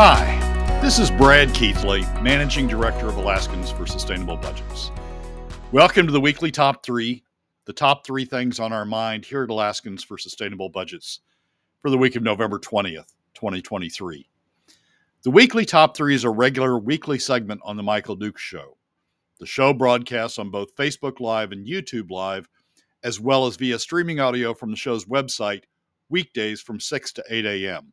Hi, this is Brad Keithley, Managing Director of Alaskans for Sustainable Budgets. Welcome to the weekly top three, the top three things on our mind here at Alaskans for Sustainable Budgets for the week of November 20th, 2023. The weekly top three is a regular weekly segment on The Michael Dukes Show. The show broadcasts on both Facebook Live and YouTube Live, as well as via streaming audio from the show's website, weekdays from 6 to 8 a.m.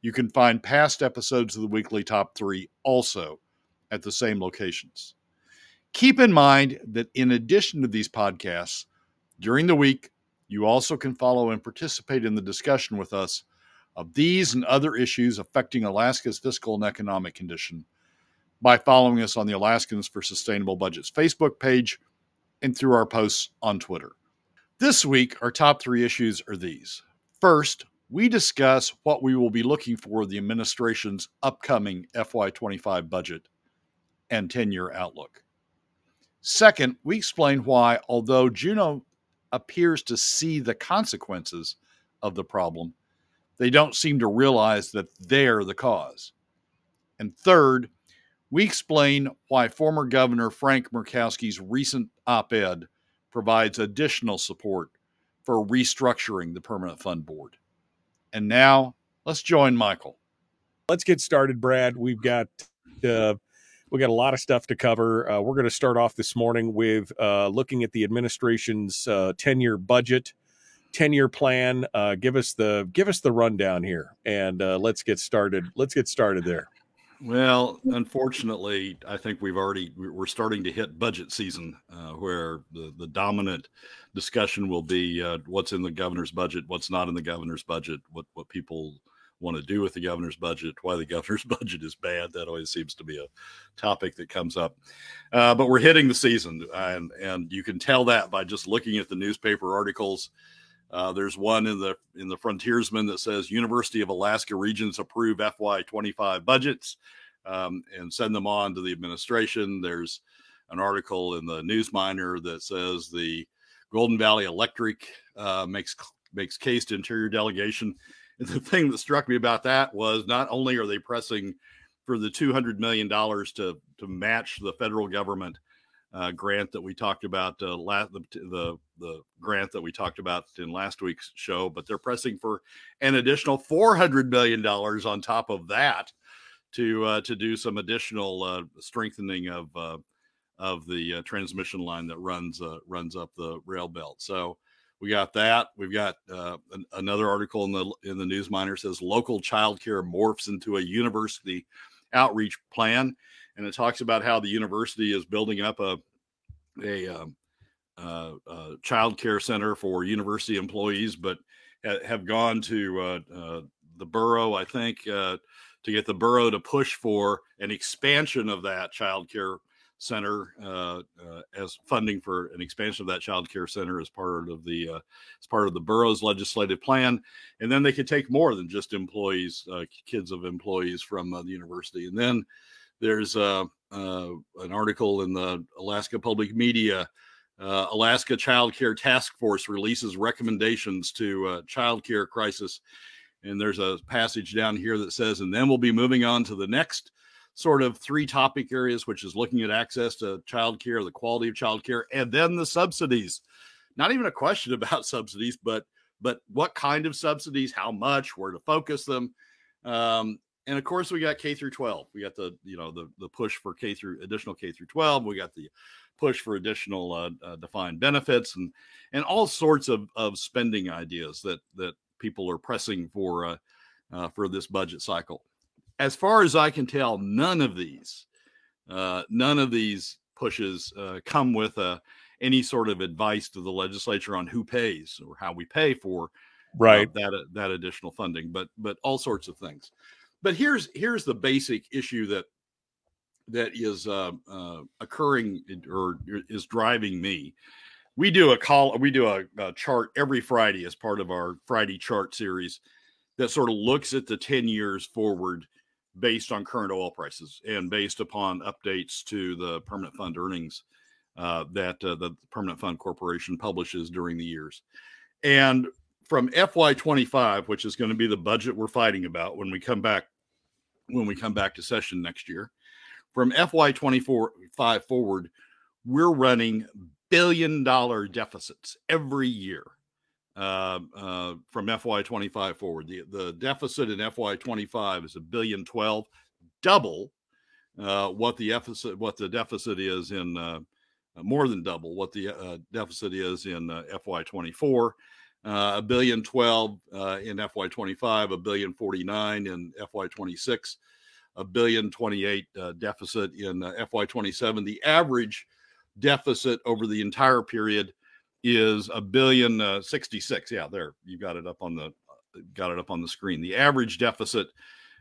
You can find past episodes of the weekly top three also at the same locations. Keep in mind that in addition to these podcasts, during the week, you also can follow and participate in the discussion with us of these and other issues affecting Alaska's fiscal and economic condition by following us on the Alaskans for Sustainable Budgets Facebook page and through our posts on Twitter. This week, our top three issues are these. First, we discuss what we will be looking for the administration's upcoming FY25 budget and 10 year outlook. Second, we explain why, although Juneau appears to see the consequences of the problem, they don't seem to realize that they're the cause. And third, we explain why former Governor Frank Murkowski's recent op ed provides additional support for restructuring the Permanent Fund Board. And now let's join Michael. Let's get started, Brad. We've got uh, we got a lot of stuff to cover. Uh, we're going to start off this morning with uh, looking at the administration's uh, ten-year budget, ten-year plan. Uh, give us the give us the rundown here, and uh, let's get started. Let's get started there. Well, unfortunately, I think we've already we're starting to hit budget season, uh, where the the dominant discussion will be uh, what's in the governor's budget, what's not in the governor's budget, what what people want to do with the governor's budget, why the governor's budget is bad. That always seems to be a topic that comes up. Uh, but we're hitting the season, and and you can tell that by just looking at the newspaper articles. Uh, there's one in the in the Frontiersman that says University of Alaska Regents approve FY25 budgets um, and send them on to the administration. There's an article in the Newsminer that says the Golden Valley Electric uh, makes makes case to Interior Delegation. And the thing that struck me about that was not only are they pressing for the 200 million dollars to to match the federal government uh, grant that we talked about uh, the, the, the grant that we talked about in last week's show, but they're pressing for an additional four hundred million dollars on top of that to uh, to do some additional uh, strengthening of uh, of the uh, transmission line that runs runs up the rail belt. So we got that. We've got an, another article in the in the Newsminer says local childcare morphs into a university outreach plan and it talks about how the university is building up a a, um, uh, child care center for university employees, but ha- have gone to uh, uh the borough, I think, uh, to get the borough to push for an expansion of that child care center uh, as funding for an expansion of that child care center as part of the as part of the borough's legislative plan, and then they could take more than just employees, kids of employees from the university, and then there's uh, an article in the Alaska Public Media. Uh, Alaska Child Care Task Force releases recommendations to uh, child care crisis. And there's a passage down here that says, and then we'll be moving on to the next sort of three topic areas, which is looking at access to child care, the quality of child care, and then the subsidies. Not even a question about subsidies, but but what kind of subsidies, how much, where to focus them, um, and of course we got K through 12. We got the you know the the push for K through additional K through 12. We got the push for additional uh, uh, defined benefits and and all sorts of of spending ideas that that people are pressing for uh, uh for this budget cycle. As far as I can tell, none of these uh, none of these pushes uh, come with any sort of advice to the legislature on who pays or how we pay for right that that additional funding, but but all sorts of things but here's here's the basic issue that that is uh, uh, occurring or is driving me. We do a call, we do a, a, chart every Friday as part of our Friday chart series that sort of looks at the 10 years forward based on current oil prices and based upon updates to the permanent fund earnings uh, that uh, the Permanent Fund Corporation publishes during the years. And from FY25, which is going to be the budget we're fighting about when we come back when we come back to session next year, from FY24 five forward, we're running billion dollar deficits every year. Uh, uh, from FY25 forward, the, the deficit in FY25 is a billion twelve, double uh, what the deficit what the deficit is in uh, more than double what the uh, deficit is in uh, FY24. A billion billion twelve in FY25, a billion forty nine in FY26 a billion 28 uh, deficit in uh, FY27. The average deficit over the entire period is a billion uh, 66. Yeah, there you got it up on the got it up on the screen. The average deficit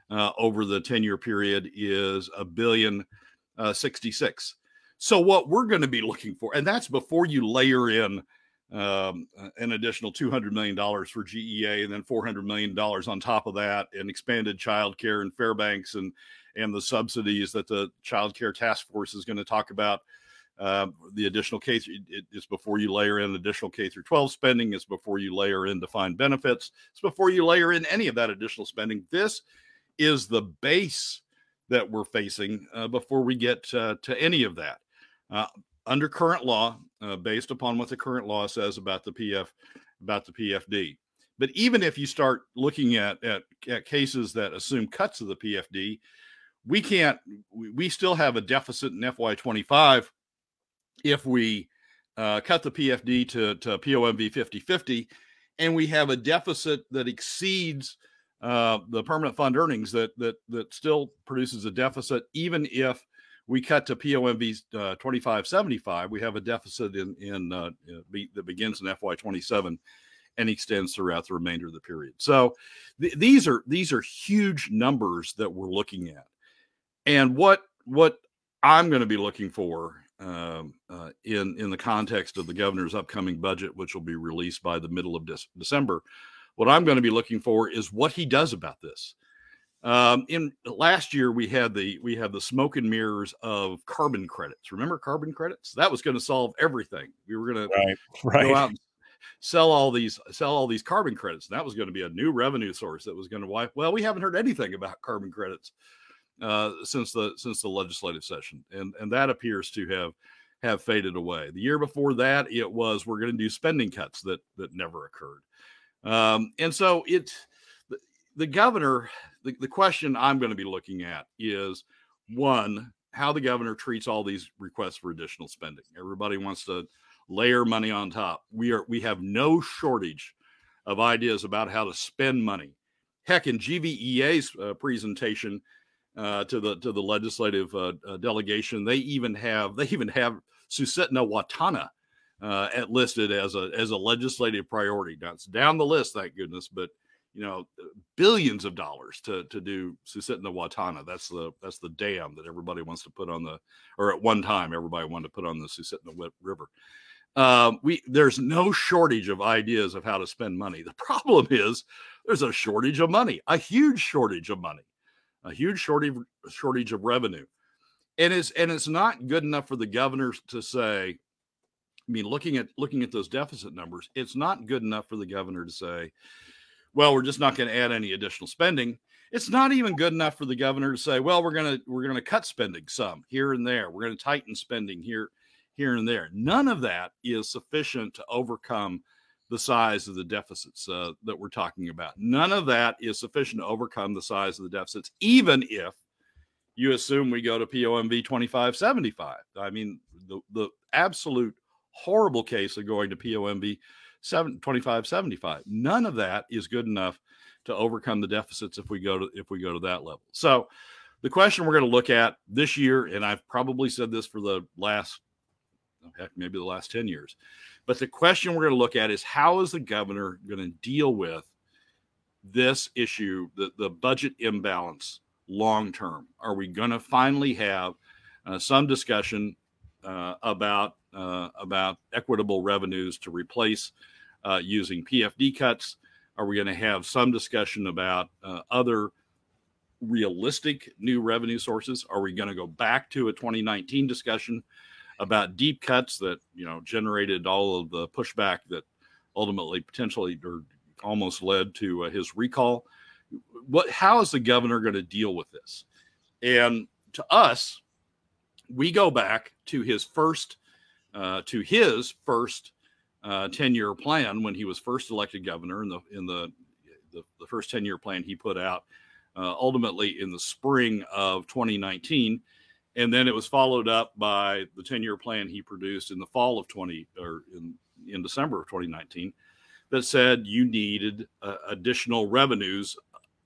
uh, over the 10 year period is a billion uh, 66. So what we're going to be looking for, and that's before you layer in um, an additional $200 million for GVEA and then $400 million on top of that and expanded childcare in Fairbanks and, and the subsidies that the child care task force is going to talk about. Uh, the additional K it's before you layer in additional K through 12 spending. It's before you layer in defined benefits. It's before you layer in any of that additional spending. This is the base that we're facing uh, before we get uh, to any of that. Under current law, uh, based upon what the current law says about the PF about the PFD. But even if you start looking at, at, at cases that assume cuts of the PFD, we can't. We still have a deficit in FY25 if we uh, cut the PFD to, to POMV 50-50, and we have a deficit that exceeds uh, the permanent fund earnings that that that still produces a deficit, even if we cut to POMV uh, 2575. We have a deficit in, in uh, be, that begins in FY27 and extends throughout the remainder of the period. So th- these are these are huge numbers that we're looking at. And what what I'm going to be looking for um, uh, in in the context of the governor's upcoming budget, which will be released by the middle of De- December, what I'm going to be looking for is what he does about this. Um, in last year, we had the we had the smoke and mirrors of carbon credits. Remember carbon credits? That was going to solve everything. We were going right, to right. go out and sell all these sell all these carbon credits. And that was going to be a new revenue source that was going to wipe. Well, we haven't heard anything about carbon credits uh, since the since the legislative session, and and that appears to have have faded away. The year before that, it was we're going to do spending cuts that that never occurred. Um, and so it the governor, the, the question I'm going to be looking at is one, how the governor treats all these requests for additional spending. Everybody wants to layer money on top. We are we have no shortage of ideas about how to spend money. Heck, in GVEA's uh, presentation uh, to the to the legislative uh, uh delegation, they even have they even have Susitna Watana uh, listed as a as a legislative priority. Now it's down the list, thank goodness, but you know billions of dollars to to do Susitna Watana. That's the that's the dam that everybody wants to put on the or at one time everybody wanted to put on the Susitna River. Um, we there's no shortage of ideas of how to spend money. The problem is there's a shortage of money, a huge shortage of money, a huge shortage shortage of revenue, and it's and it's not good enough for the governors to say. I mean, looking at looking at those deficit numbers, it's not good enough for the governor to say, well, we're just not going to add any additional spending. It's not even good enough for the governor to say, well, we're going to we're going to cut spending some here and there. We're going to tighten spending here here and there. None of that is sufficient to overcome the size of the deficits uh, that we're talking about. None of that is sufficient to overcome the size of the deficits, even if you assume we go to POMV 2575. I mean, the, the absolute horrible case of going to POMV 7, 25 75 none of that is good enough to overcome the deficits if we go to if we go to that level. So the question we're going to look at this year and i've probably said this for the last heck maybe the last 10 years but the question we're going to look at is how is the governor going to deal with this issue the, the budget imbalance long term are we going to finally have uh, some discussion uh, about uh, about equitable revenues to replace uh, using PFD cuts? Are we going to have some discussion about uh, other realistic new revenue sources? Are we going to go back to a 2019 discussion about deep cuts that you know generated all of the pushback that ultimately potentially or almost led to uh, his recall? What? How is the governor going to deal with this? And to us, we go back to his first uh, to his first uh, 10 year plan when he was first elected governor in the in the the, the first 10 year plan he put out uh, ultimately in the spring of 2019 and then it was followed up by the 10 year plan he produced in the fall of 20 or in in December of 2019 that said you needed uh, additional revenues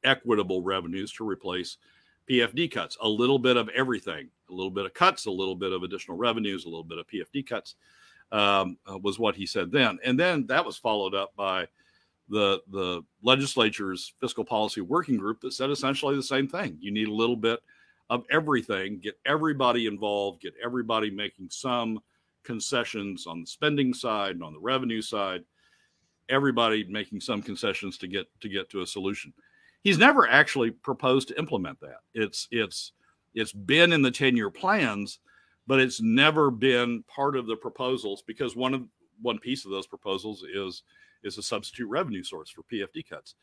equitable revenues to replace PFD cuts a little bit of everything a little bit of cuts a little bit of additional revenues a little bit of PFD cuts um, uh, was what he said then. And then that was followed up by the the legislature's fiscal policy working group that said essentially the same thing. You need a little bit of everything, get everybody involved, get everybody making some concessions on the spending side and on the revenue side, everybody making some concessions to get to get to a solution. He's never actually proposed to implement that. It's it's it's been in the 10-year plans, but it's never been part of the proposals because one of one piece of those proposals is is a substitute revenue source for PFD cuts.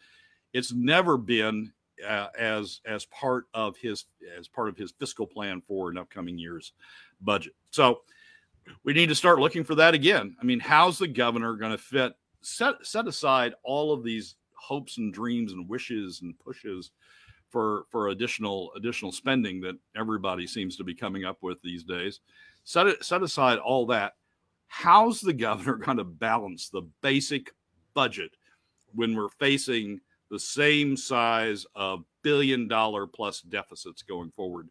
It's never been uh, as as part of his as part of his fiscal plan for an upcoming year's budget. So we need to start looking for that again. I mean, how's the governor going to fit set set aside all of these hopes and dreams and wishes and pushes for for additional additional spending that everybody seems to be coming up with these days. Set it set aside all that. How's the governor going to balance the basic budget when we're facing the same size of billion dollar plus deficits going forward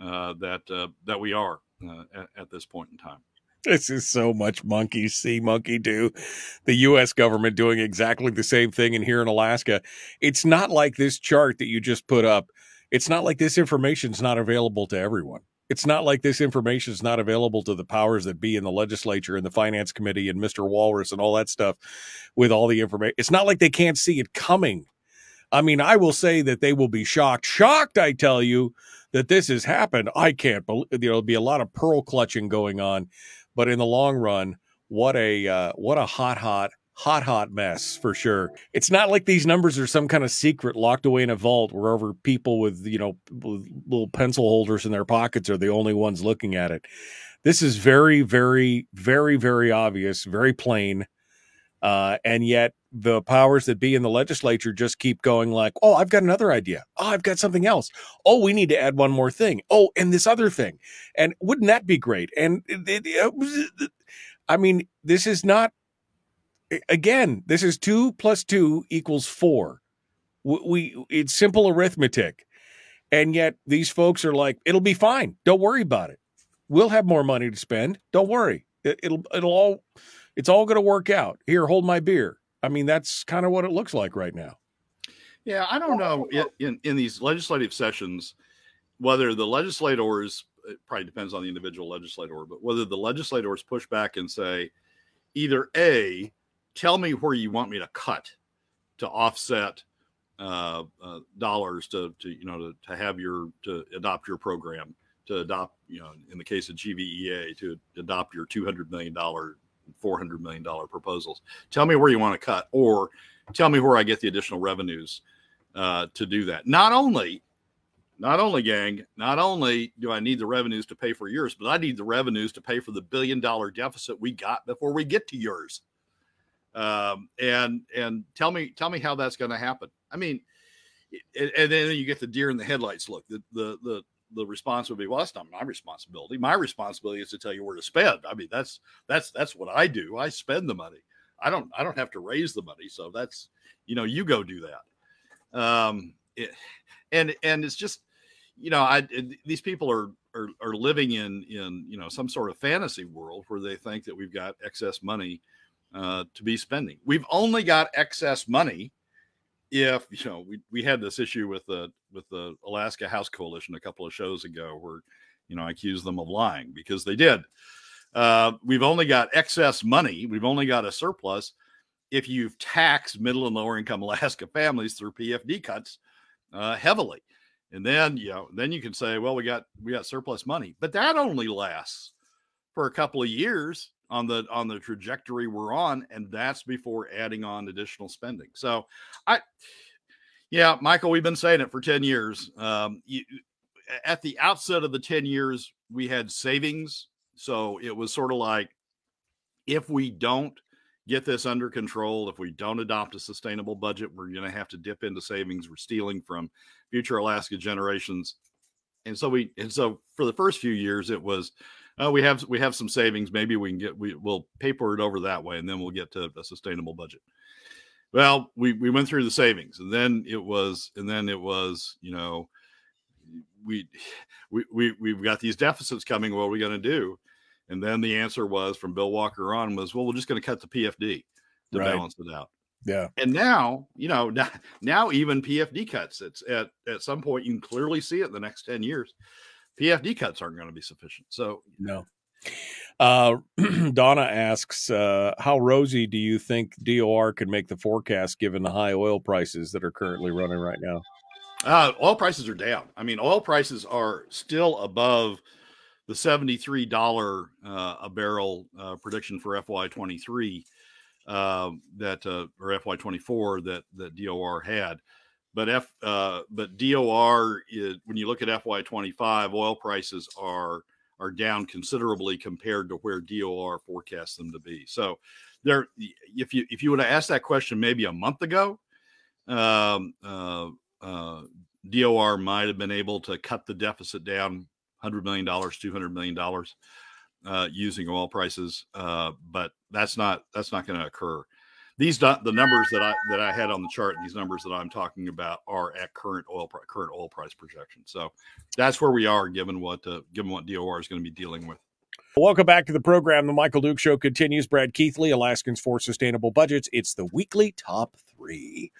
uh, that uh, that we are uh, at, at this point in time? This is so much monkey see, monkey do. The U.S. government doing exactly the same thing in here in Alaska. It's not like this chart that you just put up. It's not like this information is not available to everyone. It's not like this information is not available to the powers that be in the legislature and the finance committee and Mr. Walrus and all that stuff with all the information. It's not like they can't see it coming. I mean, I will say that they will be shocked. Shocked, I tell you, that this has happened. I can't believe there'll be a lot of pearl clutching going on but in the long run, what a uh, what a hot, hot, hot, hot mess for sure. It's not like these numbers are some kind of secret locked away in a vault wherever people with you know little pencil holders in their pockets are the only ones looking at it. This is very, very, very, very obvious, very plain. Uh, and yet the powers that be in the legislature just keep going like, oh, I've got another idea. Oh, I've got something else. Oh, we need to add one more thing. Oh, and this other thing. And wouldn't that be great? And it, it, uh, I mean, this is not, again, this is two plus two equals four. We, we it's simple arithmetic. And yet these folks are like, it'll be fine. Don't worry about it. We'll have more money to spend. Don't worry. It, it'll, it'll all, it's all going to work out. Here, hold my beer. I mean, that's kind of what it looks like right now. Yeah, I don't know in in these legislative sessions whether the legislators it probably depends on the individual legislator, but whether the legislators push back and say either a tell me where you want me to cut to offset uh, uh, dollars to to you know to, to have your to adopt your program to adopt you know in the case of GVEA to adopt your two hundred million dollar $400 million proposals. Tell me where you want to cut, or tell me where I get the additional revenues uh, to do that. Not only, not only, gang, not only do I need the revenues to pay for yours, but I need the revenues to pay for the billion dollar deficit we got before we get to yours. Um, and and tell me tell me how that's going to happen. I mean, and, and then you get the deer in the headlights look. The the the the response would be, well, that's not my responsibility. My responsibility is to tell you where to spend. I mean, that's that's that's what I do. I spend the money. I don't I don't have to raise the money. So that's you know, you go do that. Um, it, and and it's just you know, I these people are, are are living in in you know some sort of fantasy world where they think that we've got excess money uh, to be spending. We've only got excess money if you know we, we had this issue with the with the Alaska House Coalition a couple of shows ago where You know, I accused them of lying because they did. Uh, we've only got excess money. We've only got a surplus if you've taxed middle and lower income Alaska families through PFD cuts uh, heavily. And then, you know, then you can say, well, we got we got surplus money, but that only lasts for a couple of years on the on the trajectory we're on, and that's before adding on additional spending. So, I, yeah, Michael, we've been saying it for ten years. Um, you, at the outset of the ten years, we had savings, so it was sort of like if we don't get this under control. If we don't adopt a sustainable budget, we're going to have to dip into savings. We're stealing from future Alaska generations. And so we and so for the first few years it was uh, we have we have some savings. Maybe we can get we will paper it over that way, and then we'll get to a sustainable budget. Well, we we went through the savings, and then it was and then it was you know we we, we we've got these deficits coming. What are we going to do? And then the answer was from Bill Walker on was, well, we're just going to cut the PFD to right. balance it out. Yeah. And now, you know, now, now even PFD cuts, it's at, at some point you can clearly see it in the next 10 years. PFD cuts aren't going to be sufficient. So, no. Uh, Donna asks, uh, how rosy do you think DOR could make the forecast given the high oil prices that are currently running right now? Uh, oil prices are down. I mean, oil prices are still above the $73 uh, a barrel uh, prediction for FY23 uh, that uh, or FY24 that that DOR had. But F uh, but DOR is, when you look at FY25, oil prices are are down considerably compared to where DOR forecasts them to be. So there, if you if you would have asked that question maybe a month ago, um, uh, uh, DOR might have been able to cut the deficit down hundred million dollars, two hundred million dollars, uh, using oil prices. Uh, but that's not that's not going to occur. These the numbers that I that I had on the chart. These numbers that I'm talking about are at current oil current oil price projections. So that's where we are, given what uh, given what DOR is going to be dealing with. Welcome back to the program. The Michael Duke Show continues. Brad Keithley, Alaskans for Sustainable Budgets. It's the weekly top three,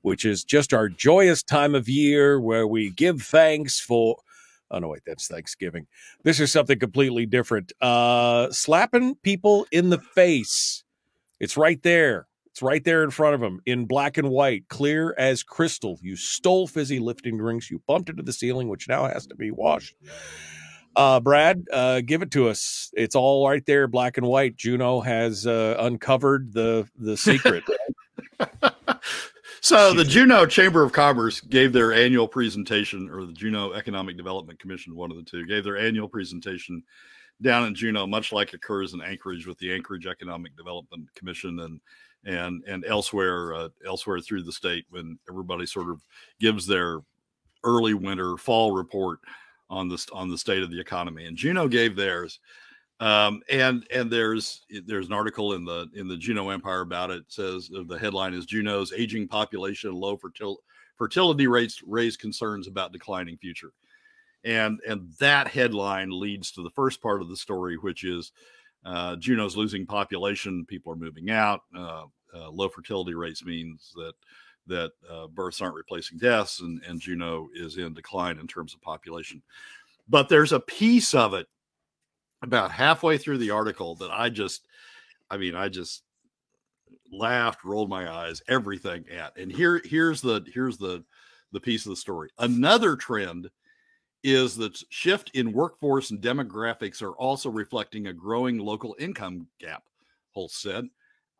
which is just our joyous time of year where we give thanks for Oh no, wait, that's Thanksgiving. This is something completely different. Uh, slapping people in the face. It's right there. It's right there in front of him in black and white, clear as crystal. You stole fizzy lifting drinks. You bumped into the ceiling, which now has to be washed. Uh, Brad, uh, give it to us. It's all right there, black and white. Juneau has uh, uncovered the the secret. So the Juneau Chamber of Commerce gave their annual presentation, or the Juneau Economic Development Commission, one of the two, gave their annual presentation down in Juneau, much like occurs in Anchorage with the Anchorage Economic Development Commission and and and elsewhere uh, elsewhere through the state when everybody sort of gives their early winter fall report on this on the state of the economy. And Juneau gave theirs. Um, and and there's there's an article in the in the Juneau Empire about it. it says uh, the headline is Juneau's aging population low fertil- fertility rates raise concerns about declining future, and and that headline leads to the first part of the story, which is uh, Juneau's losing population. People are moving out. Uh, uh, low fertility rates means that that uh, births aren't replacing deaths, and and Juneau is in decline in terms of population. But there's a piece of it about halfway through the article that I just, I mean, I just laughed, rolled my eyes, everything at. And here, here's the here's the the piece of the story. Another trend is that shift in workforce and demographics are also reflecting a growing local income gap. Holst said,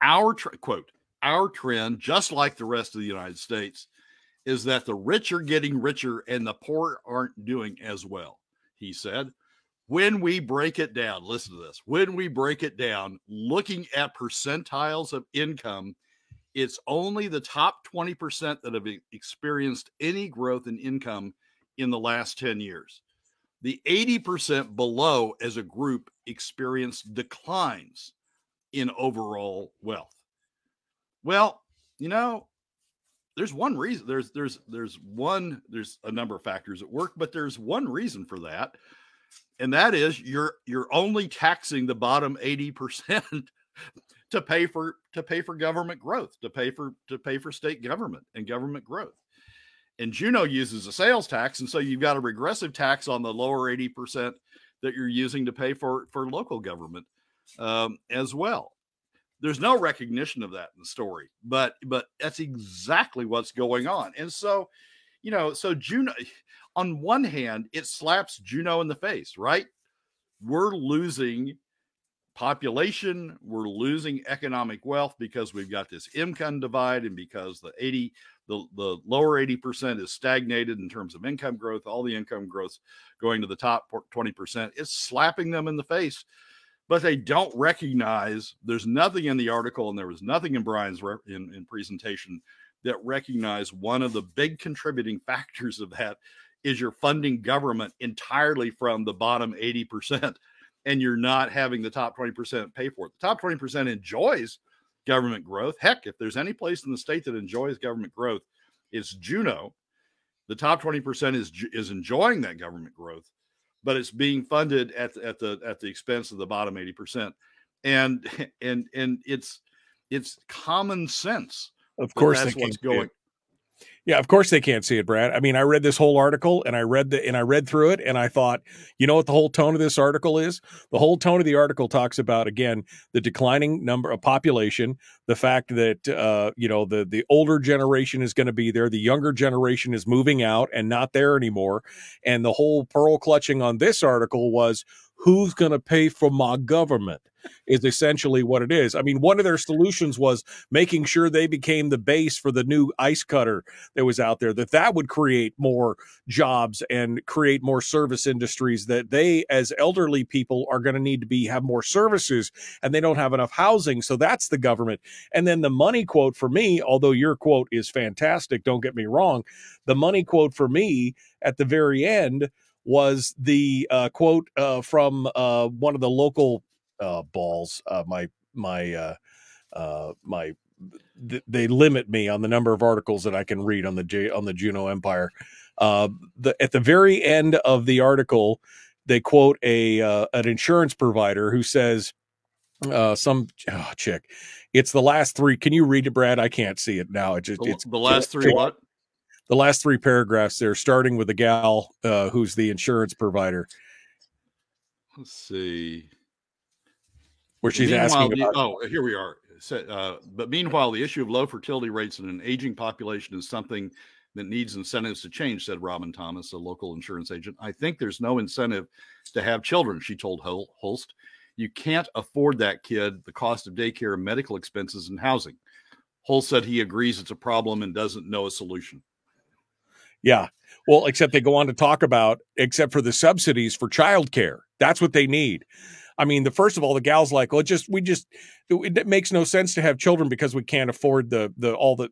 "Our tr- quote, our trend, just like the rest of the United States, is that the rich are getting richer and the poor aren't doing as well." He said when we break it down, listen to this. When we break it down, looking at percentiles of income, it's only the top 20% that have experienced any growth in income in the last 10 years. The 80% below as a group experienced declines in overall wealth. Well, you know, there's one reason there's there's there's one there's a number of factors at work, but there's one reason for that and that is you're you're only taxing the bottom 80% to pay for to pay for government growth to pay for to pay for state government and government growth and juneau uses a sales tax and so you've got a regressive tax on the lower 80% that you're using to pay for for local government um, as well. There's no recognition of that in the story, but but that's exactly what's going on. And so, you know, so Juneau, on one hand, it slaps Juneau in the face, right? We're losing population, we're losing economic wealth because we've got this income divide, and because the 80 the, the lower 80% is stagnated in terms of income growth, all the income growth going to the top 20%. It's slapping them in the face but they don't recognize there's nothing in the article and there was nothing in brian's re- in, in presentation that recognize one of the big contributing factors of that is you're funding government entirely from the bottom 80% and you're not having the top 20% pay for it. The top 20% enjoys government growth. Heck if there's any place in the state that enjoys government growth it's juneau. The top 20% is is enjoying that government growth but it's being funded at the, at the at the expense of the bottom 80% and and and it's it's common sense of course that's what's going yeah, of course they can't see it, Brad. I mean, I read this whole article and I read the and I read through it and I thought, you know what the whole tone of this article is? The whole tone of the article talks about again the declining number of population, the fact that uh, you know the the older generation is going to be there, the younger generation is moving out and not there anymore, and the whole pearl clutching on this article was who's going to pay for my government is essentially what it is. I mean, one of their solutions was making sure they became the base for the new ice cutter that was out there, that that would create more jobs and create more service industries that they, as elderly people, are going to need to be have more services and they don't have enough housing. So that's the government. And then the money quote for me, although your quote is fantastic, don't get me wrong, the money quote for me at the very end was the uh, quote uh, from uh, one of the local uh, balls. Uh, my my uh, uh, my th- they limit me on the number of articles that I can read on the J- on the Juneau Empire. Uh, the, at the very end of the article, they quote a uh, an insurance provider who says, uh, "Some oh, chick." It's the last three. Can you read it, Brad? I can't see it now. It just the, it's the last three. What? The last three paragraphs. There, starting with the gal uh, who's the insurance provider. Let's see. Where she's asking the, oh here we are. Uh, but meanwhile the issue of low fertility rates in an aging population is something that needs incentives to change said robin thomas a local insurance agent. I think there's no incentive to have children she told holst. You can't afford that kid the cost of daycare medical expenses and housing. Holst said he agrees it's a problem and doesn't know a solution yeah well except they go on to talk about except for the subsidies for childcare that's what they need I mean, the first of all, the gal's like, well, just we just it, it makes no sense to have children because we can't afford the the all the.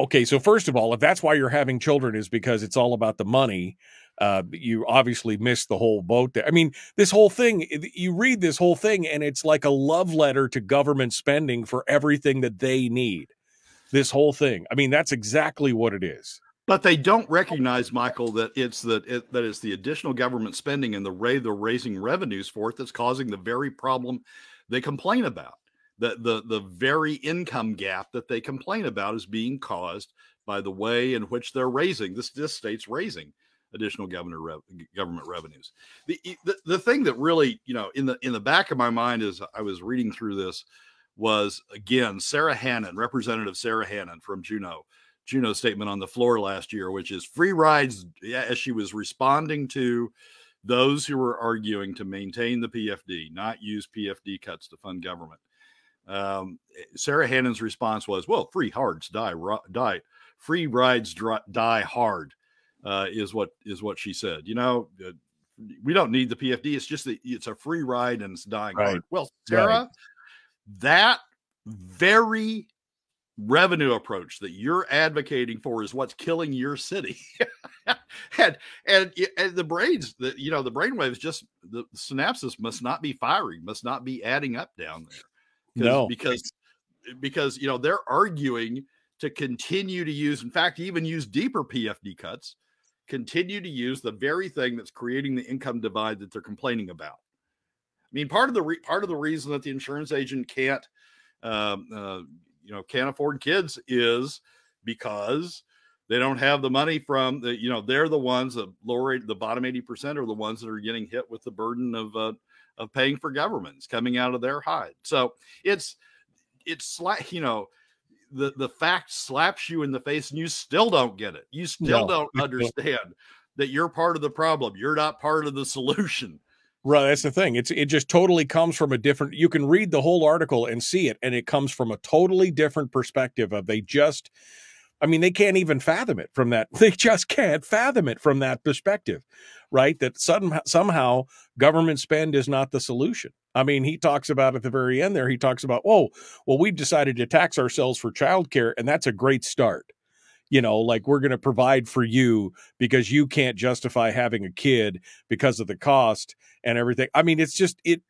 Okay, so first of all, if that's why you're having children is because it's all about the money, uh, you obviously missed the whole boat there. I mean, this whole thing, you read this whole thing, and it's like a love letter to government spending for everything that they need. This whole thing. I mean, that's exactly what it is. But they don't recognize, Michael, that it's the it, that it's the additional government spending and the way they're raising revenues for it that's causing the very problem they complain about. The the the very income gap that they complain about is being caused by the way in which they're raising this this state's raising additional governor rev, government revenues. The, the the thing that really you know in the in the back of my mind as I was reading through this was again Sara Hannan, Representative Sara Hannan from Juneau Juneau statement on the floor last year, which is free rides, as she was responding to those who were arguing to maintain the PFD, not use PFD cuts to fund government. Um, Sara Hannan's response was, "Well, free hards die, die, free rides die hard," uh, is what is what she said. You know, uh, we don't need the PFD. It's just that it's a free ride and it's dying right. hard. Well, Sara, right. that very revenue approach that you're advocating for is what's killing your city. And, and and the brains the you know the brainwaves just the synapses must not be firing must not be adding up down there. No. because because you know they're arguing to continue to use in fact even use deeper pfd cuts continue to use the very thing that's creating the income divide that they're complaining about. I mean part of the re- part of the reason that the insurance agent can't um, uh, you know can't afford kids is because They don't have the money from the, you know, they're the ones that lower the bottom 80% are the ones that are getting hit with the burden of, uh, of paying for governments coming out of their hide. So it's, it's like, you know, the, the fact slaps you in the face and you still don't get it. You still no. don't understand that you're part of the problem. You're not part of the solution. Right, that's the thing. It's it just totally comes from a different. You can read the whole article and see it, and it comes from a totally different perspective. Of they just, I mean, they can't even fathom it from that. They just can't fathom it from that perspective, right? That sudden somehow government spend is not the solution. I mean, he talks about at the very end there. He talks about, oh, well, we've decided to tax ourselves for childcare, and that's a great start you know like we're going to provide for you because you can't justify having a kid because of the cost and everything i mean it's just it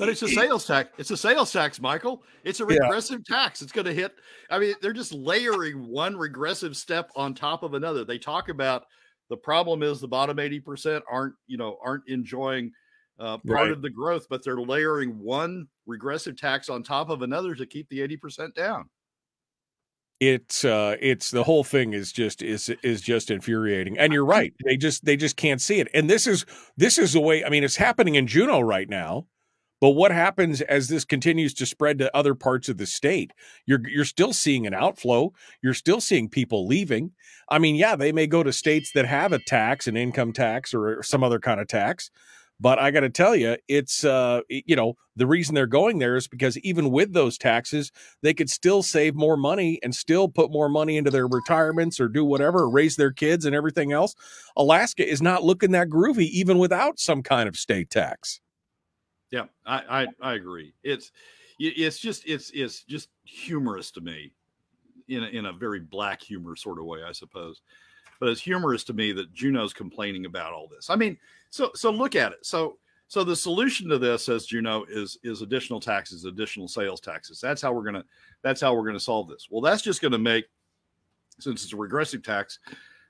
but it's a sales tax. It's a sales tax, Michael. It's a regressive yeah. tax. It's going to hit. I mean, they're just layering one regressive step on top of another. They talk about the problem is the bottom 80% aren't, you know, aren't enjoying uh, part right. of the growth, but they're layering one regressive tax on top of another to keep the 80% down it's uh it's the whole thing is just is is just infuriating. And you're right they just they just can't see it. And this is this is the way i mean it's happening in juneau right now but what happens as this continues to spread to other parts of the state? You're you're still seeing an outflow. You're still seeing people leaving. I mean yeah they may go to states that have a tax an income tax or some other kind of tax but I got to tell you, it's uh, you know the reason they're going there is because even with those taxes, they could still save more money and still put more money into their retirements or do whatever, raise their kids and everything else. Alaska is not looking that groovy even without some kind of state tax. Yeah, I I, I agree. It's it's just it's it's just humorous to me, in a, in a very black humor sort of way, I suppose. But it's humorous to me that Juneau's complaining about all this. I mean so so look at it. So so the solution to this, as you know, is is additional taxes, additional sales taxes. That's how we're gonna that's how we're gonna solve this. Well, that's just gonna make since it's a regressive tax,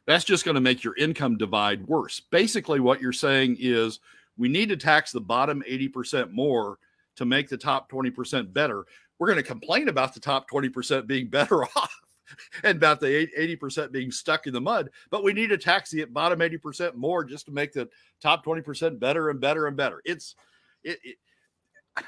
that's just to make your income divide worse. Basically, what you're saying is we need to tax the bottom 80% more to make the top 20% better. We're going to complain about the top 20% being better off and about the 80% being stuck in the mud. But we need to tax the bottom 80% more just to make the top 20% better and better and better. It's it, it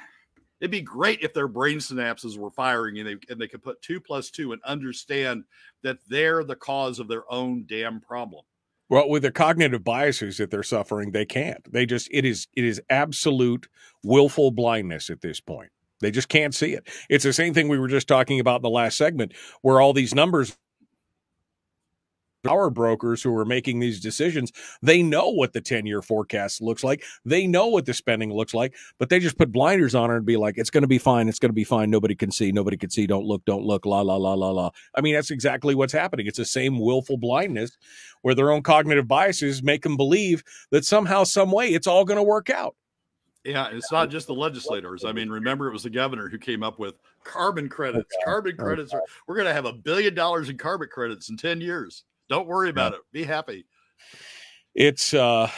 it'd be great if their brain synapses were firing and they and they could put two plus two and understand that they're the cause of their own damn problem. Well, with the cognitive biases that they're suffering, they can't. They just it is it is absolute willful blindness at this point. They just can't see it. It's the same thing we were just talking about in the last segment, where all these numbers power brokers who are making these decisions, they know what the 10 year forecast looks like. They know what the spending looks like, but they just put blinders on it and be like, it's going to be fine. It's going to be fine. Nobody can see. Nobody can see. Don't look. Don't look. La, la, la, la, la. I mean, that's exactly what's happening. It's the same willful blindness where their own cognitive biases make them believe that somehow, some way, it's all going to work out. Yeah, it's not just the legislators. I mean, remember it was the governor who came up with carbon credits. Carbon credits are we're going to have a billion dollars in carbon credits in 10 years. Don't worry about it. Be happy. It's uh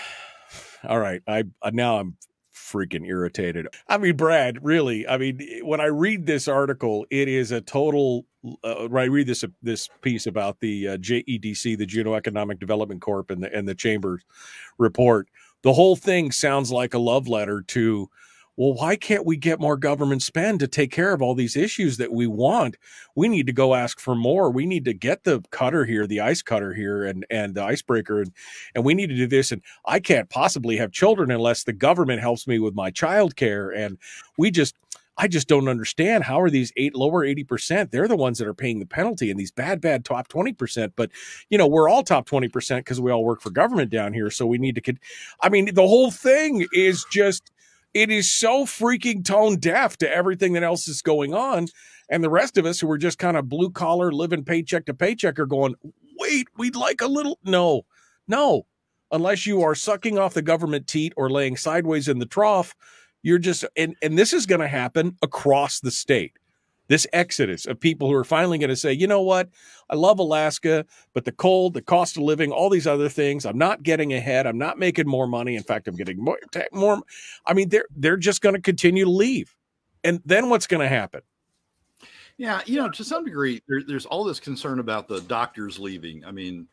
all right. I now I'm freaking irritated. I mean, Brad, really. I mean, when I read this article, it is a total. Uh, I read this this piece about the uh, JEDC, the Juneau Economic Development Corp, and the and the Chamber report the whole thing sounds like a love letter to well why can't we get more government spend to take care of all these issues that we want? We need to go ask for more. We need to get the cutter here the ice cutter here and and the icebreaker and and we need to do this and i can't possibly have children unless the government helps me with my child care and we just I just don't understand how are these eight lower 80%? They're the ones that are paying the penalty and these bad, bad top 20%. But, you know, we're all top 20% because we all work for government down here. So we need to, con- I mean, the whole thing is just, it is so freaking tone deaf to everything that else is going on. And the rest of us who are just kind of blue collar, living paycheck to paycheck are going, wait, we'd like a little. No, no. Unless you are sucking off the government teat or laying sideways in the trough, you're just and and this is going to happen across the state. This exodus of people who are finally going to say, you know what, I love Alaska, but the cold, the cost of living, all these other things, I'm not getting ahead. I'm not making more money. In fact, I'm getting more. more I mean, they're they're just going to continue to leave, and then what's going to happen? Yeah, you know, to some degree, there, there's all this concern about the doctors leaving. I mean,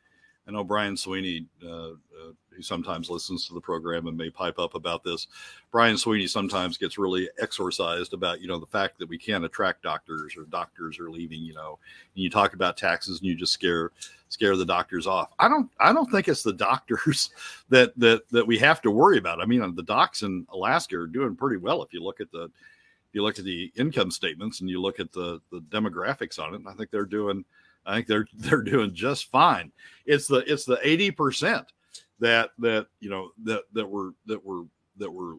I know Brian Sweeney, uh, uh, who sometimes listens to the program and may pipe up about this. Brian Sweeney sometimes gets really exorcised about, you know, the fact that we can't attract doctors or doctors are leaving. You know, and you talk about taxes and you just scare scare the doctors off. I don't I don't think it's the doctors that that that we have to worry about. I mean, the docs in Alaska are doing pretty well if you look at the if you look at the income statements and you look at the the demographics on it. I think they're doing I think they're they're doing just fine. It's the it's the eighty percent that that you know that that were that were that were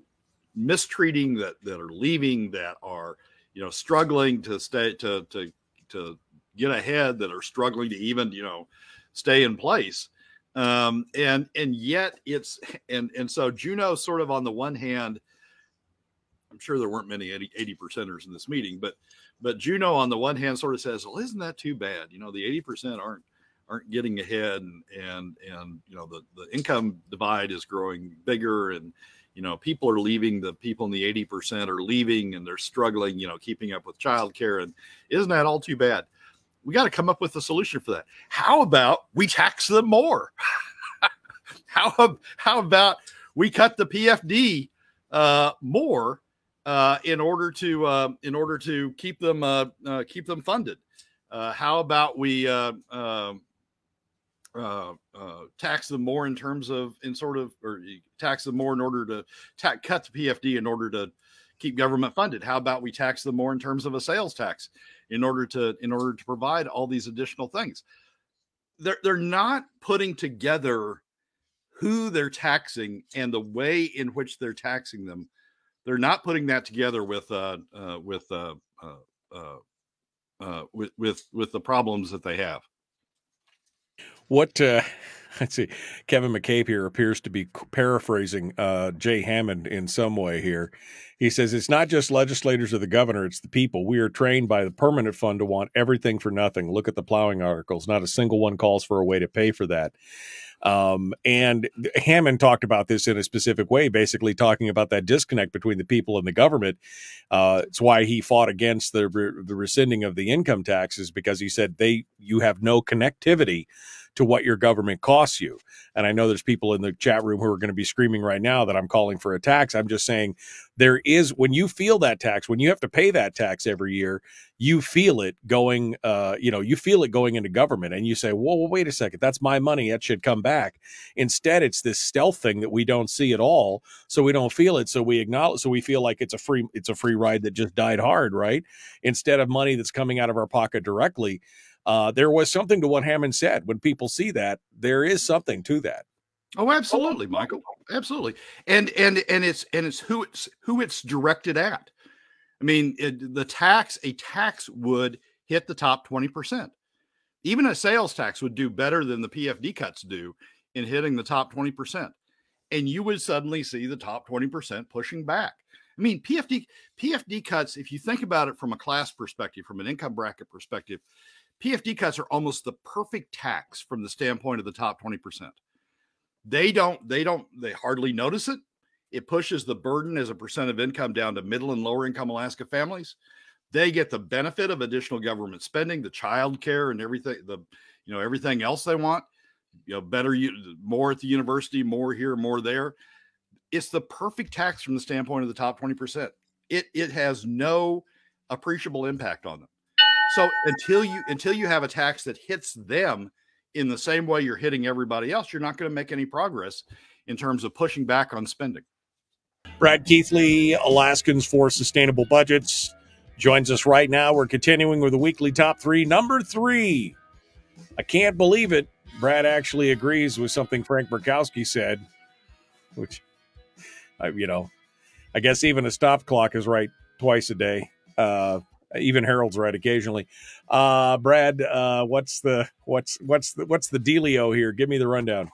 mistreating that that are leaving that are you know struggling to stay to to to get ahead that are struggling to even you know stay in place um and and yet it's and and so juneau sort of on the one hand i'm sure there weren't many 80, 80 percenters in this meeting but but Juneau on the one hand sort of says, well, isn't that too bad? You know, the 80% aren't aren't getting ahead and and and you know the the income divide is growing bigger and you know people are leaving the people in the 80% are leaving and they're struggling you know keeping up with childcare and isn't that all too bad? We got to come up with a solution for that. How about we tax them more? How how about we cut the pfd uh, more uh, in order to uh, in order to keep them uh, uh keep them funded. Uh, how about we uh, um, tax them more in terms of in sort of or tax them more in order to ta- cut the PFD in order to keep government funded? How about we tax them more in terms of a sales tax in order to in order to provide all these additional things? They're they're not putting together who they're taxing and the way in which they're taxing them they're not putting that together with uh, uh with uh, uh, uh, uh, with with with the problems that they have. What uh, let's see, Kevin McCabe here appears to be paraphrasing uh, Jay Hammond in some way here. He says it's not just legislators or the governor; it's the people. We are trained by the permanent fund to want everything for nothing. Look at the plowing articles; not a single one calls for a way to pay for that. Um, and Hammond talked about this in a specific way, basically talking about that disconnect between the people and the government. Uh, it's why he fought against the the rescinding of the income taxes because he said they you have no connectivity to what your government costs you. And I know there's people in the chat room who are going to be screaming right now that I'm calling for a tax. I'm just saying there is when you feel that tax, when you have to pay that tax every year, you feel it going uh, you know, you feel it going into government and you say, "Whoa, well, wait a second. That's my money. That should come back." Instead, it's this stealth thing that we don't see at all, so we don't feel it, so we acknowledge so we feel like it's a free it's a free ride that just died hard, right? Instead of money that's coming out of our pocket directly uh, there was something to what Hammond said. When people see that, there is something to that. Oh, absolutely, Michael. Absolutely. And and and it's and it's who it's who it's directed at. I mean, it, the tax a tax would hit the top 20%. Even a sales tax would do better than the PFD cuts do in hitting the top 20%. And you would suddenly see the top 20% pushing back. I mean, PFD PFD cuts if you think about it from a class perspective, from an income bracket perspective, PFD cuts are almost the perfect tax from the standpoint of the top 20%. They don't, they don't, they hardly notice it. It pushes the burden as a percent of income down to middle and lower income Alaska families. They get the benefit of additional government spending, the child care and everything, the you know, everything else they want. You know, better you more at the university, more here, more there. It's the perfect tax from the standpoint of the top 20%. It it has no appreciable impact on them. So until you until you have a tax that hits them in the same way you're hitting everybody else, you're not going to make any progress in terms of pushing back on spending. Brad Keithley, Alaskans for Sustainable Budgets, joins us right now. We're continuing with the weekly top three. Number three, I can't believe it. Brad actually agrees with something Frank Murkowski said, which, I, you know, I guess even a stop clock is right twice a day. Uh, even Harold's right occasionally. Uh, Brad, uh, what's the what's what's the what's the dealio here? Give me the rundown.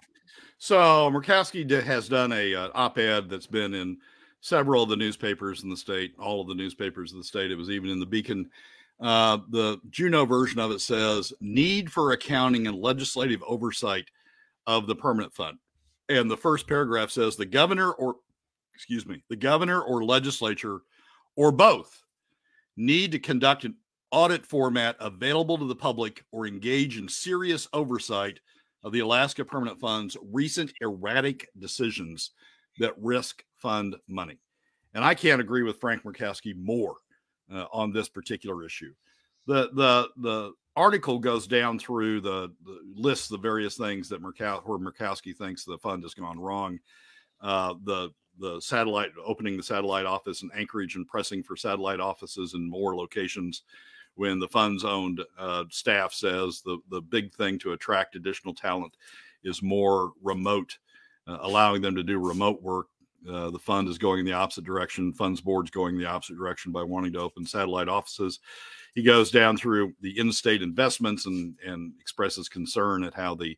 So Murkowski has done a uh, op-ed that's been in several of the newspapers in the state, all of the newspapers of the state. It was even in the Beacon. Uh, the Juneau version of it says need for accounting and legislative oversight of the permanent fund. And the first paragraph says the governor or excuse me, the governor or legislature or both need to conduct an audit format available to the public or engage in serious oversight of the Alaska Permanent Fund's recent erratic decisions that risk fund money. And I can't agree with Frank Murkowski more uh, on this particular issue. The the the article goes down through the, the lists the various things that where Murkowski thinks the fund has gone wrong. Uh, the the satellite opening the satellite office in Anchorage and pressing for satellite offices in more locations when the fund's owned uh, staff says the, the big thing to attract additional talent is more remote, uh, allowing them to do remote work. Uh, the fund is going in the opposite direction. Funds board's going the opposite direction by wanting to open satellite offices. He goes down through the in-state investments and and expresses concern at how the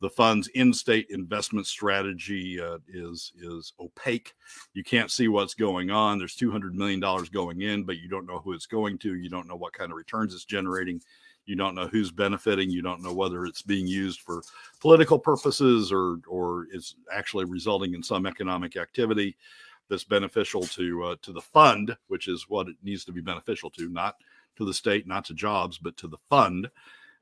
the fund's in-state investment strategy uh, is is opaque. You can't see what's going on. There's 200 million dollars going in, but you don't know who it's going to. You don't know what kind of returns it's generating. You don't know who's benefiting. You don't know whether it's being used for political purposes or or is actually resulting in some economic activity that's beneficial to uh, to the fund, which is what it needs to be beneficial to, not to the state, not to jobs, but to the fund.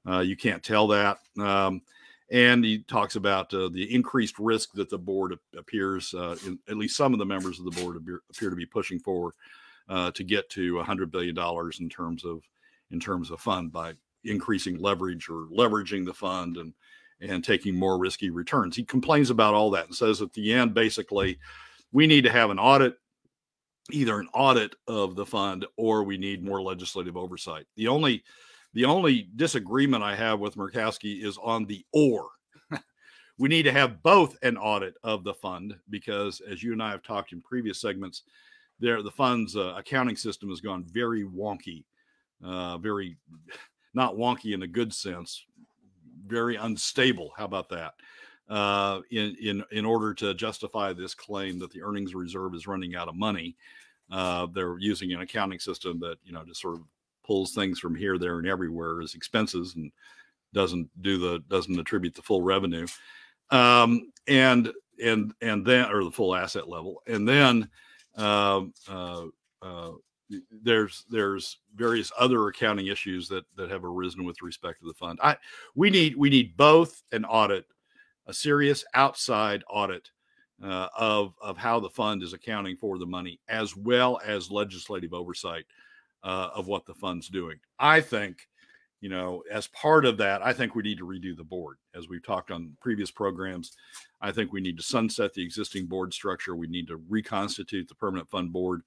Uh, you can't tell that. Um, and he talks about uh, the increased risk that the board appears, uh, in, at least some of the members of the board appear, appear to be pushing for uh, to get to 100 billion dollars in terms of in terms of fund by increasing leverage or leveraging the fund and and taking more risky returns. He complains about all that and says at the end, basically, we need to have an audit, either an audit of the fund or we need more legislative oversight. The only the only disagreement I have with Murkowski is on the or. we need to have both an audit of the fund because, as you and I have talked in previous segments, there the fund's uh, accounting system has gone very wonky, uh, very not wonky in a good sense, very unstable. How about that? Uh, in in in order to justify this claim that the earnings reserve is running out of money, uh, they're using an accounting system that you know just sort of pulls things from here, there, and everywhere as expenses and doesn't do the doesn't attribute the full revenue, um, and and and then or the full asset level, and then uh, uh, uh, there's there's various other accounting issues that that have arisen with respect to the fund. I we need we need both an audit, a serious outside audit uh, of of how the fund is accounting for the money, as well as legislative oversight uh, of what the fund's doing. I think, you know, as part of that, I think we need to redo the board. As we've talked on previous programs, I think we need to sunset the existing board structure. We need to reconstitute the permanent fund board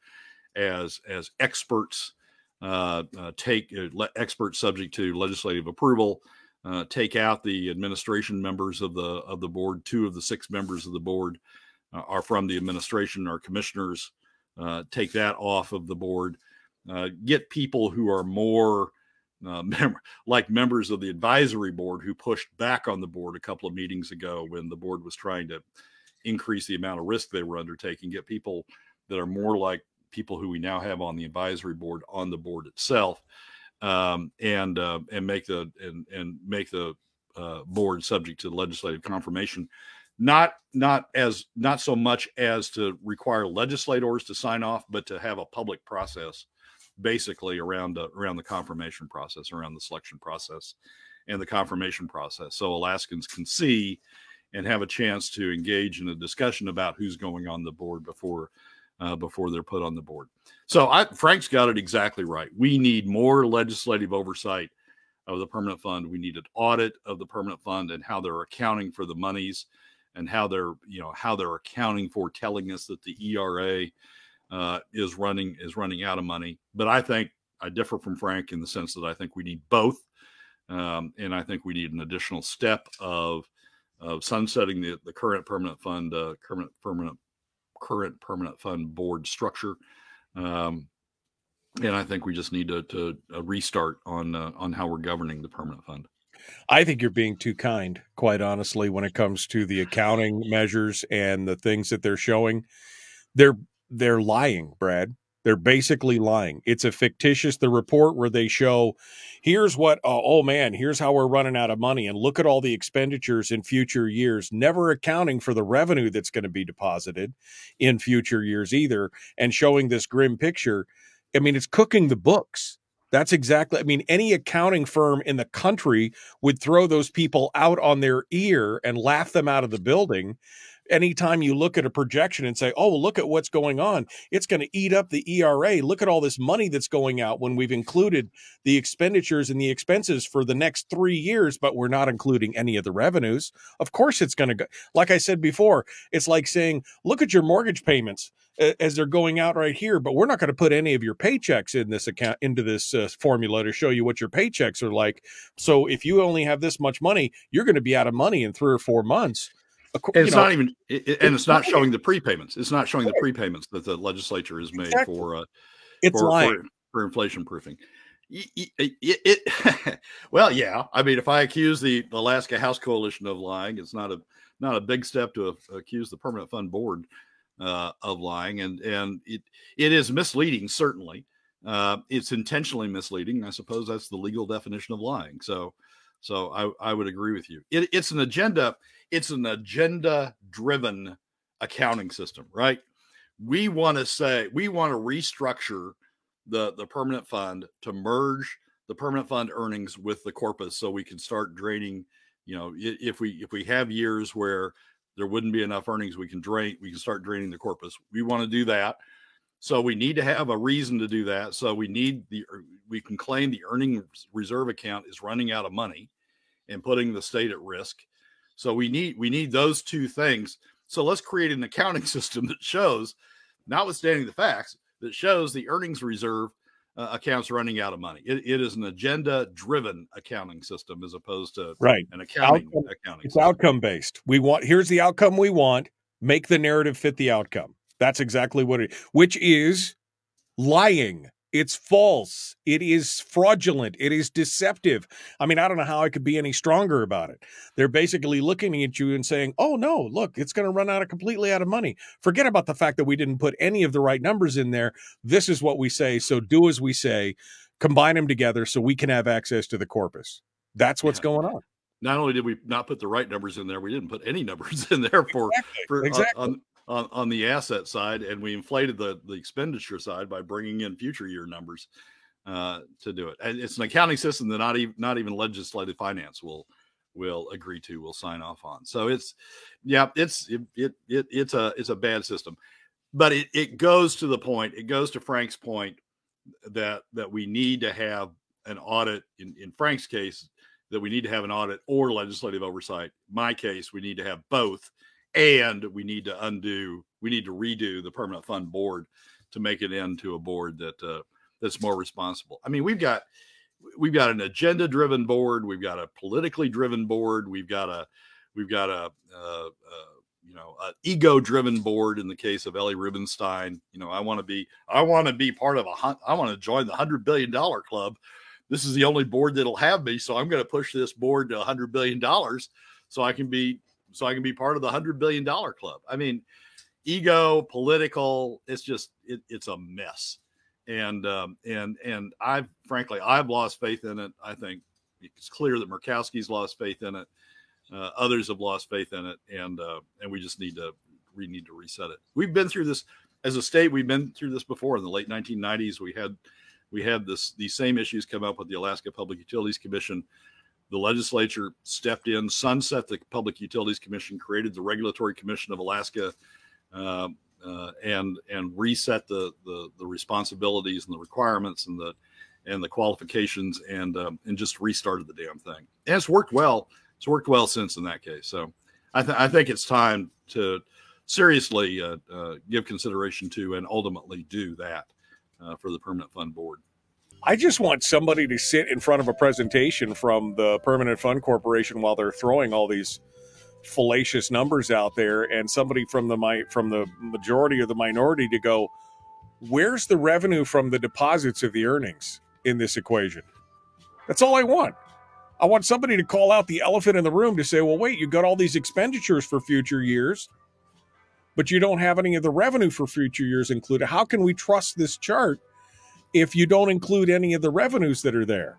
as as experts. Uh, uh, take uh, le- experts subject to legislative approval. Uh, take out the administration members of the of the board. Two of the six members of the board uh, are from the administration, our commissioners. Uh, take that off of the board uh, get people who are more uh, mem- like members of the advisory board who pushed back on the board a couple of meetings ago when the board was trying to increase the amount of risk they were undertaking. Get people that are more like people who we now have on the advisory board on the board itself, um, and uh, and make the and and make the uh, board subject to legislative confirmation not not as not so much as to require legislators to sign off but to have a public process basically around uh, around the confirmation process, around the selection process, and the confirmation process. So Alaskans can see and have a chance to engage in a discussion about who's going on the board before uh, before they're put on the board. So I, Frank's got it exactly right. We need more legislative oversight of the permanent fund. We need an audit of the permanent fund and how they're accounting for the monies and how they're you know how they're accounting for telling us that the ERA uh, is running is running out of money. But I think I differ from Frank in the sense that I think we need both, um, and I think we need an additional step of of sunsetting the, the current permanent fund uh, current permanent current permanent fund board structure. Um, and I think we just need to, to uh, restart on uh, on how we're governing the permanent fund. I think you're being too kind, quite honestly, when it comes to the accounting measures and the things that they're showing. They're they're lying, Brad. They're basically lying. It's a fictitious the report where they show here's what oh, oh, man, here's how we're running out of money and look at all the expenditures in future years, never accounting for the revenue that's going to be deposited in future years either and showing this grim picture. I mean, it's cooking the books. That's exactly. I mean, any accounting firm in the country would throw those people out on their ear and laugh them out of the building anytime you look at a projection and say, oh, look at what's going on, it's going to eat up the ERA. Look at all this money that's going out when we've included the expenditures and the expenses for the next three years, but we're not including any of the revenues. Of course, it's going to go. Like I said before, it's like saying, look at your mortgage payments as they're going out right here, but we're not going to put any of your paychecks in this account into this uh, formula to show you what your paychecks are like. So if you only have this much money, you're going to be out of money in three or four months it's know, not even, it, and it's not showing the prepayments. It's not showing the prepayments that the legislature has made exactly. for uh, it's for, lying. For, for inflation proofing. It, it, well, yeah. I mean, if I accuse the Alaska House Coalition of lying, it's not a not a big step to accuse the Permanent Fund Board uh, of lying, and and it it is misleading. Certainly, uh, it's intentionally misleading. I suppose that's the legal definition of lying. So, so I I would agree with you. It, it's an agenda it's an agenda driven accounting system, right? We want to say we want to restructure the the permanent fund to merge the permanent fund earnings with the corpus so we can start draining you know if we if we have years where there wouldn't be enough earnings we can drain we can start draining the corpus. We want to do that. So we need to have a reason to do that. So we need the er, we can claim the earning reserve account is running out of money and putting the state at risk so we need we need those two things. So let's create an accounting system that shows, notwithstanding the facts, that shows the earnings reserve uh, accounts running out of money. It, it is an agenda driven accounting system as opposed to right an accounting outcome, accounting. It's outcome based. We want here's the outcome we want. Make the narrative fit the outcome. That's exactly what it which is lying. It's false. It is fraudulent. It is deceptive. I mean, I don't know how I could be any stronger about it. They're basically looking at you and saying, oh, no, look, it's going to run out of completely out of money. Forget about the fact that we didn't put any of the right numbers in there. This is what we say. So do as we say, combine them together so we can have access to the corpus. That's what's yeah. going on. Not only did we not put the right numbers in there, we didn't put any numbers in there for, exactly. for uh, exactly. On, on, on the asset side, and we inflated the the expenditure side by bringing in future year numbers uh, to do it. And it's an accounting system that not even not even legislative finance will will agree to, will sign off on. So it's yeah, it's it, it, it it's a it's a bad system, but it it goes to the point. It goes to Frank's point that that we need to have an audit in in Frank's case that we need to have an audit or legislative oversight. My case, we need to have both and we need to undo we need to redo the permanent fund board to make it into a board that uh, that's more responsible. I mean we've got we've got an agenda driven board we've got a politically driven board we've got a we've got a, a, a you know an ego driven board in the case of Ellie Rubenstein. You know I want to be I want to be part of a I want to join the 100 billion dollar club. This is the only board that'll have me so I'm going to push this board to 100 billion dollars so I can be so I can be part of the hundred billion dollar club. I mean, ego, political, it's just it, it's a mess. And um, and and I've frankly I've lost faith in it. I think it's clear that Murkowski's lost faith in it. Uh, others have lost faith in it, and uh, and we just need to we need to reset it. We've been through this as a state. We've been through this before in the late 1990s. We had we had this these same issues come up with the Alaska Public Utilities Commission the legislature stepped in, sunset the Public Utilities Commission, created the Regulatory Commission of Alaska, uh, uh, and and reset the, the, the responsibilities and the requirements and the and the qualifications and um, and just restarted the damn thing. And it's worked well. It's worked well since in that case. So I, th- I think it's time to seriously uh, uh give consideration to and ultimately do that uh, for the permanent fund board. I just want somebody to sit in front of a presentation from the Permanent Fund Corporation while they're throwing all these fallacious numbers out there, and somebody from the from the majority or the minority to go, "Where's the revenue from the deposits of the earnings in this equation?" That's all I want. I want somebody to call out the elephant in the room to say, "Well, wait, you've got all these expenditures for future years." But you don't have any of the revenue for future years included. How can we trust this chart if you don't include any of the revenues that are there?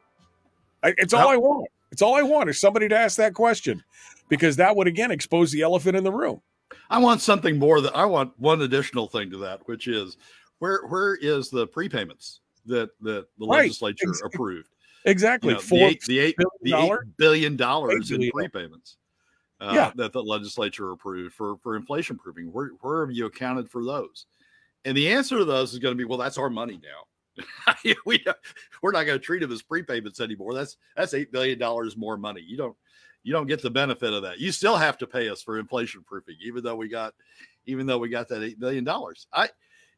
It's all I want. It's all I want is somebody to ask that question because that would again expose the elephant in the room. I want something more that I want one additional thing to that, which is where where is the prepayments that that the Right. legislature Ex- approved. Exactly. You know, Four the eight, the eight, billion the dollar? eight billion dollars in prepayments uh, Yeah. that the legislature approved for for inflation proofing. Where where have you accounted for those? And the answer to those is going to be, well, that's our money now. we we're not going to treat them as prepayments anymore. That's that's eight billion dollars more money. You don't you don't get the benefit of that. You still have to pay us for inflation proofing, even though we got even though we got that eight billion dollars. I,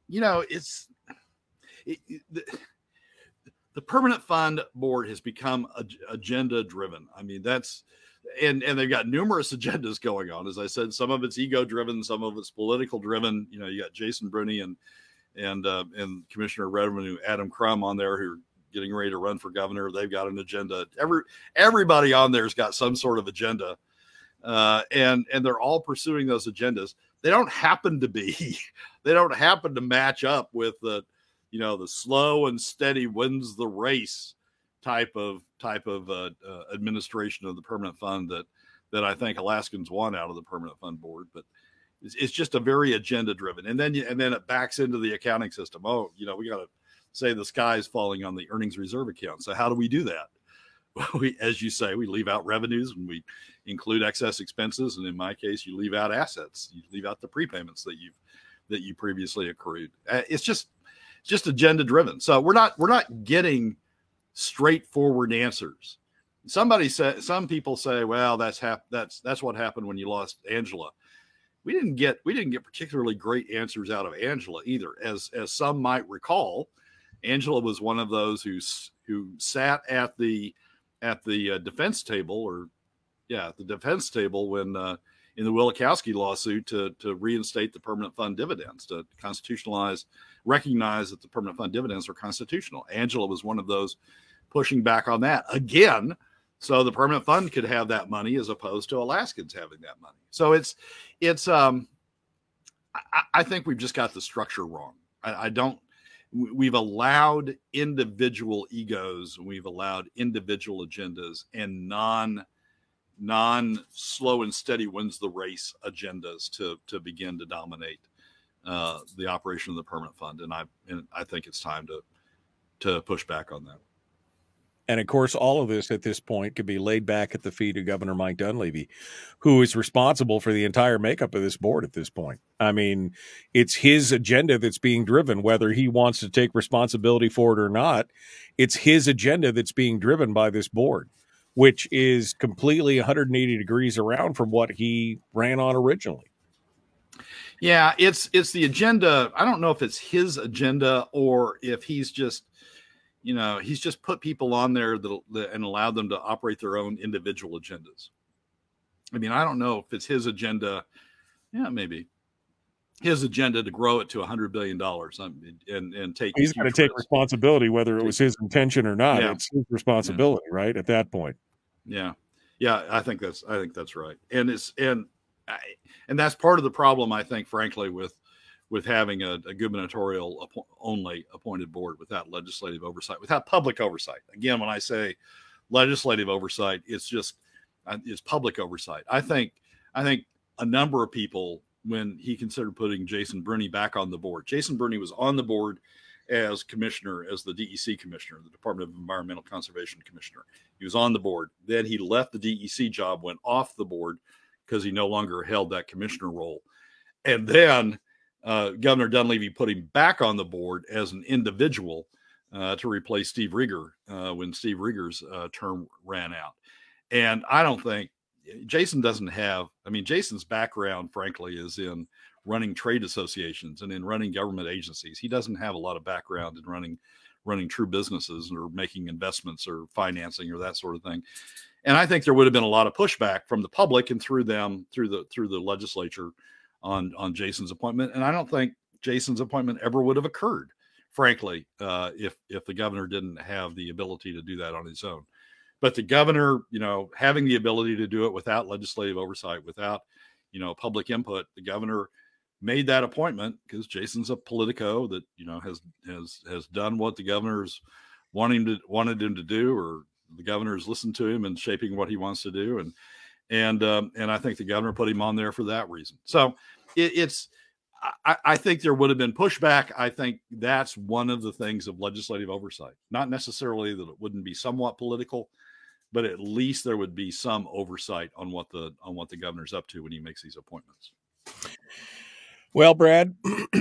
you know, it's it, the, the permanent fund board has become ag- agenda driven. I mean, that's and and they've got numerous agendas going on. As I said, some of it's ego driven, some of it's political driven. You know, you got Jason Brune and and uh, and Commissioner Revenue Adam Crum on there who are getting ready to run for governor. They've got an agenda. Every everybody on there's got some sort of agenda, uh, and and they're all pursuing those agendas. They don't happen to be, they don't happen to match up with the, you know, the slow and steady wins the race type of type of uh, uh, administration of the permanent fund that that I think Alaskans want out of the permanent fund board. But it's, it's just a very agenda driven, and then you, and then it backs into the accounting system. Oh, you know, we got to say the sky is falling on the earnings reserve account. So how do we do that? Well, we, as you say, we leave out revenues and we include excess expenses, and in my case, you leave out assets. You leave out the prepayments that you've that you previously accrued. Uh, it's just it's just agenda driven. So we're not we're not getting straightforward answers. Somebody said some people say, well, that's hap- that's that's what happened when you lost Angela. We didn't get we didn't get particularly great answers out of Angela either. As as some might recall, Angela was one of those who who sat at the at the uh, defense table or yeah, at the defense table when uh, in the Wielechowski lawsuit to to reinstate the permanent fund dividends to constitutionalize recognize that the permanent fund dividends are constitutional. Angela was one of those pushing back on that again so the permanent fund could have that money as opposed to Alaskans having that money. So it's it's um I, I think we've just got the structure wrong. I, I don't we- we've allowed individual egos, we've allowed individual agendas and non non slow and steady wins the race agendas to to begin to dominate uh, the operation of the permanent fund. And I and I think it's time to to push back on that. And of course, all of this at this point could be laid back at the feet of Governor Mike Dunleavy, who is responsible for the entire makeup of this board at this point. I mean, it's his agenda that's being driven, whether he wants to take responsibility for it or not. It's his agenda that's being driven by this board, which is completely 180 degrees around from what he ran on originally. Yeah, it's it's the agenda. I don't know if it's his agenda or if he's just, you know, he's just put people on there that, that and allowed them to operate their own individual agendas. I mean, I don't know if it's his agenda. Yeah, maybe his agenda to grow it to a hundred billion dollars um, and and take. He's got to take responsibility, whether it was his intention or not. Yeah. It's his responsibility, right? At that point. Yeah, yeah, I think that's I think that's right, and it's and I, and that's part of the problem I think, frankly, with with having a, a gubernatorial only appointed board without legislative oversight, without public oversight. Again, when I say legislative oversight, it's just uh, it's public oversight. I think I think a number of people when he considered putting Jason Brune back on the board. Jason Brune was on the board as commissioner, as the DEC commissioner, the Department of Environmental Conservation commissioner. He was on the board. Then he left the DEC job, went off the board because he no longer held that commissioner role. And then uh, Governor Dunleavy put him back on the board as an individual uh, to replace Steve Rieger uh, when Steve Rieger's uh, term ran out. And I don't think Jason doesn't have, I mean, Jason's background, frankly, is in running trade associations and in running government agencies. He doesn't have a lot of background in running running true businesses or making investments or financing or that sort of thing. And I think there would have been a lot of pushback from the public and through them through the through the legislature on on Jason's appointment. And I don't think Jason's appointment ever would have occurred, frankly, uh, if if the governor didn't have the ability to do that on his own. But the governor, you know, having the ability to do it without legislative oversight, without you know public input, the governor made that appointment because Jason's a politico that you know has has has done what the governor's wanting to wanted him to do, or the governor's listened to him and shaping what he wants to do, and and um, and I think the governor put him on there for that reason. So it, it's I, I think there would have been pushback. I think that's one of the things of legislative oversight. Not necessarily that it wouldn't be somewhat political, but at least there would be some oversight on what the on what the governor's up to when he makes these appointments. Well, Brad,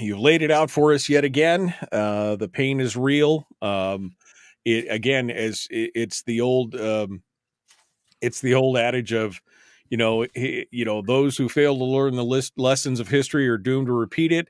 you've laid it out for us yet again. Uh, the pain is real. Um, it again, as it, it's the old, um, it's the old adage of, you know, he, you know, those who fail to learn the list lessons of history are doomed to repeat it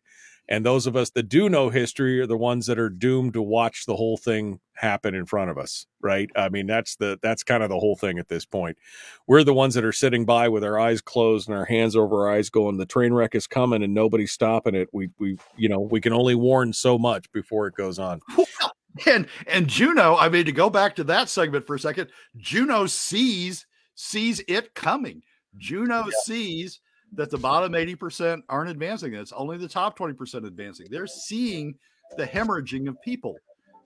and those of us that do know history are the ones that are doomed to watch the whole thing happen in front of us right? I mean that's the that's kind of the whole thing at this point. We're the ones that are sitting by with our eyes closed and our hands over our eyes going the train wreck is coming and nobody's stopping it. We we you know we can only warn so much before it goes on and and juneau i mean to go back to that segment for a second Juneau sees sees it coming Juneau yeah. sees that the bottom 80% aren't advancing. It's only the top 20% advancing. They're seeing the hemorrhaging of people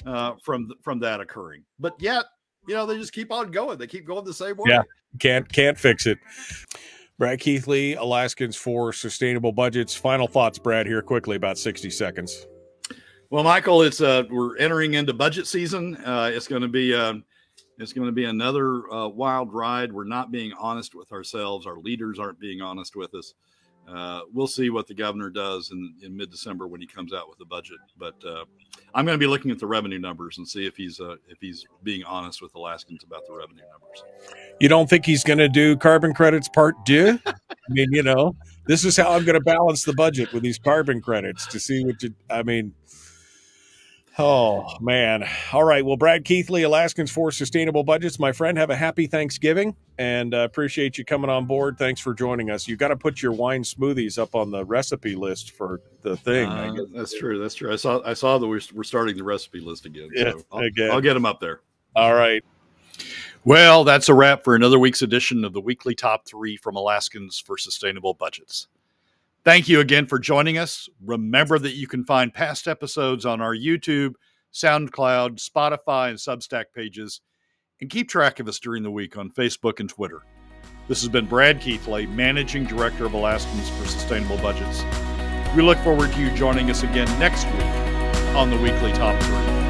uh, from from that occurring. But yet, you know, they just keep on going. They keep going the same way. Yeah, can't can't fix it. Brad Keithley, Alaskans for Sustainable Budgets. Final thoughts, Brad, here quickly, about 60 seconds. Well, Michael, it's uh, we're entering into budget season. Uh, it's going to be uh, it's going to be another uh, wild ride. We're not being honest with ourselves. Our leaders aren't being honest with us. Uh, we'll see what the governor does in, in mid December when he comes out with the budget. But uh, I'm going to be looking at the revenue numbers and see if he's uh, if he's being honest with Alaskans about the revenue numbers. You don't think he's going to do carbon credits part two? I mean, you know, this is how I'm going to balance the budget with these carbon credits to see what you. I mean, Oh, man. All right. Well, Brad Keithley, Alaskans for Sustainable Budgets, my friend, have a happy Thanksgiving and uh, appreciate you coming on board. Thanks for joining us. You got to put your wine smoothies up on the recipe list for the thing. Uh, that's true. That's true. I saw I saw that we're, we're starting the recipe list again. Yeah, so I'll, again. I'll get them up there. All right. Well, that's a wrap for another week's edition of the weekly top three from Alaskans for Sustainable Budgets. Thank you again for joining us. Remember that you can find past episodes on our YouTube, SoundCloud, Spotify, and Substack pages, and keep track of us during the week on Facebook and Twitter. This has been Brad Keithley, Managing Director of Alaskans for Sustainable Budgets. We look forward to you joining us again next week on the Weekly Top 3.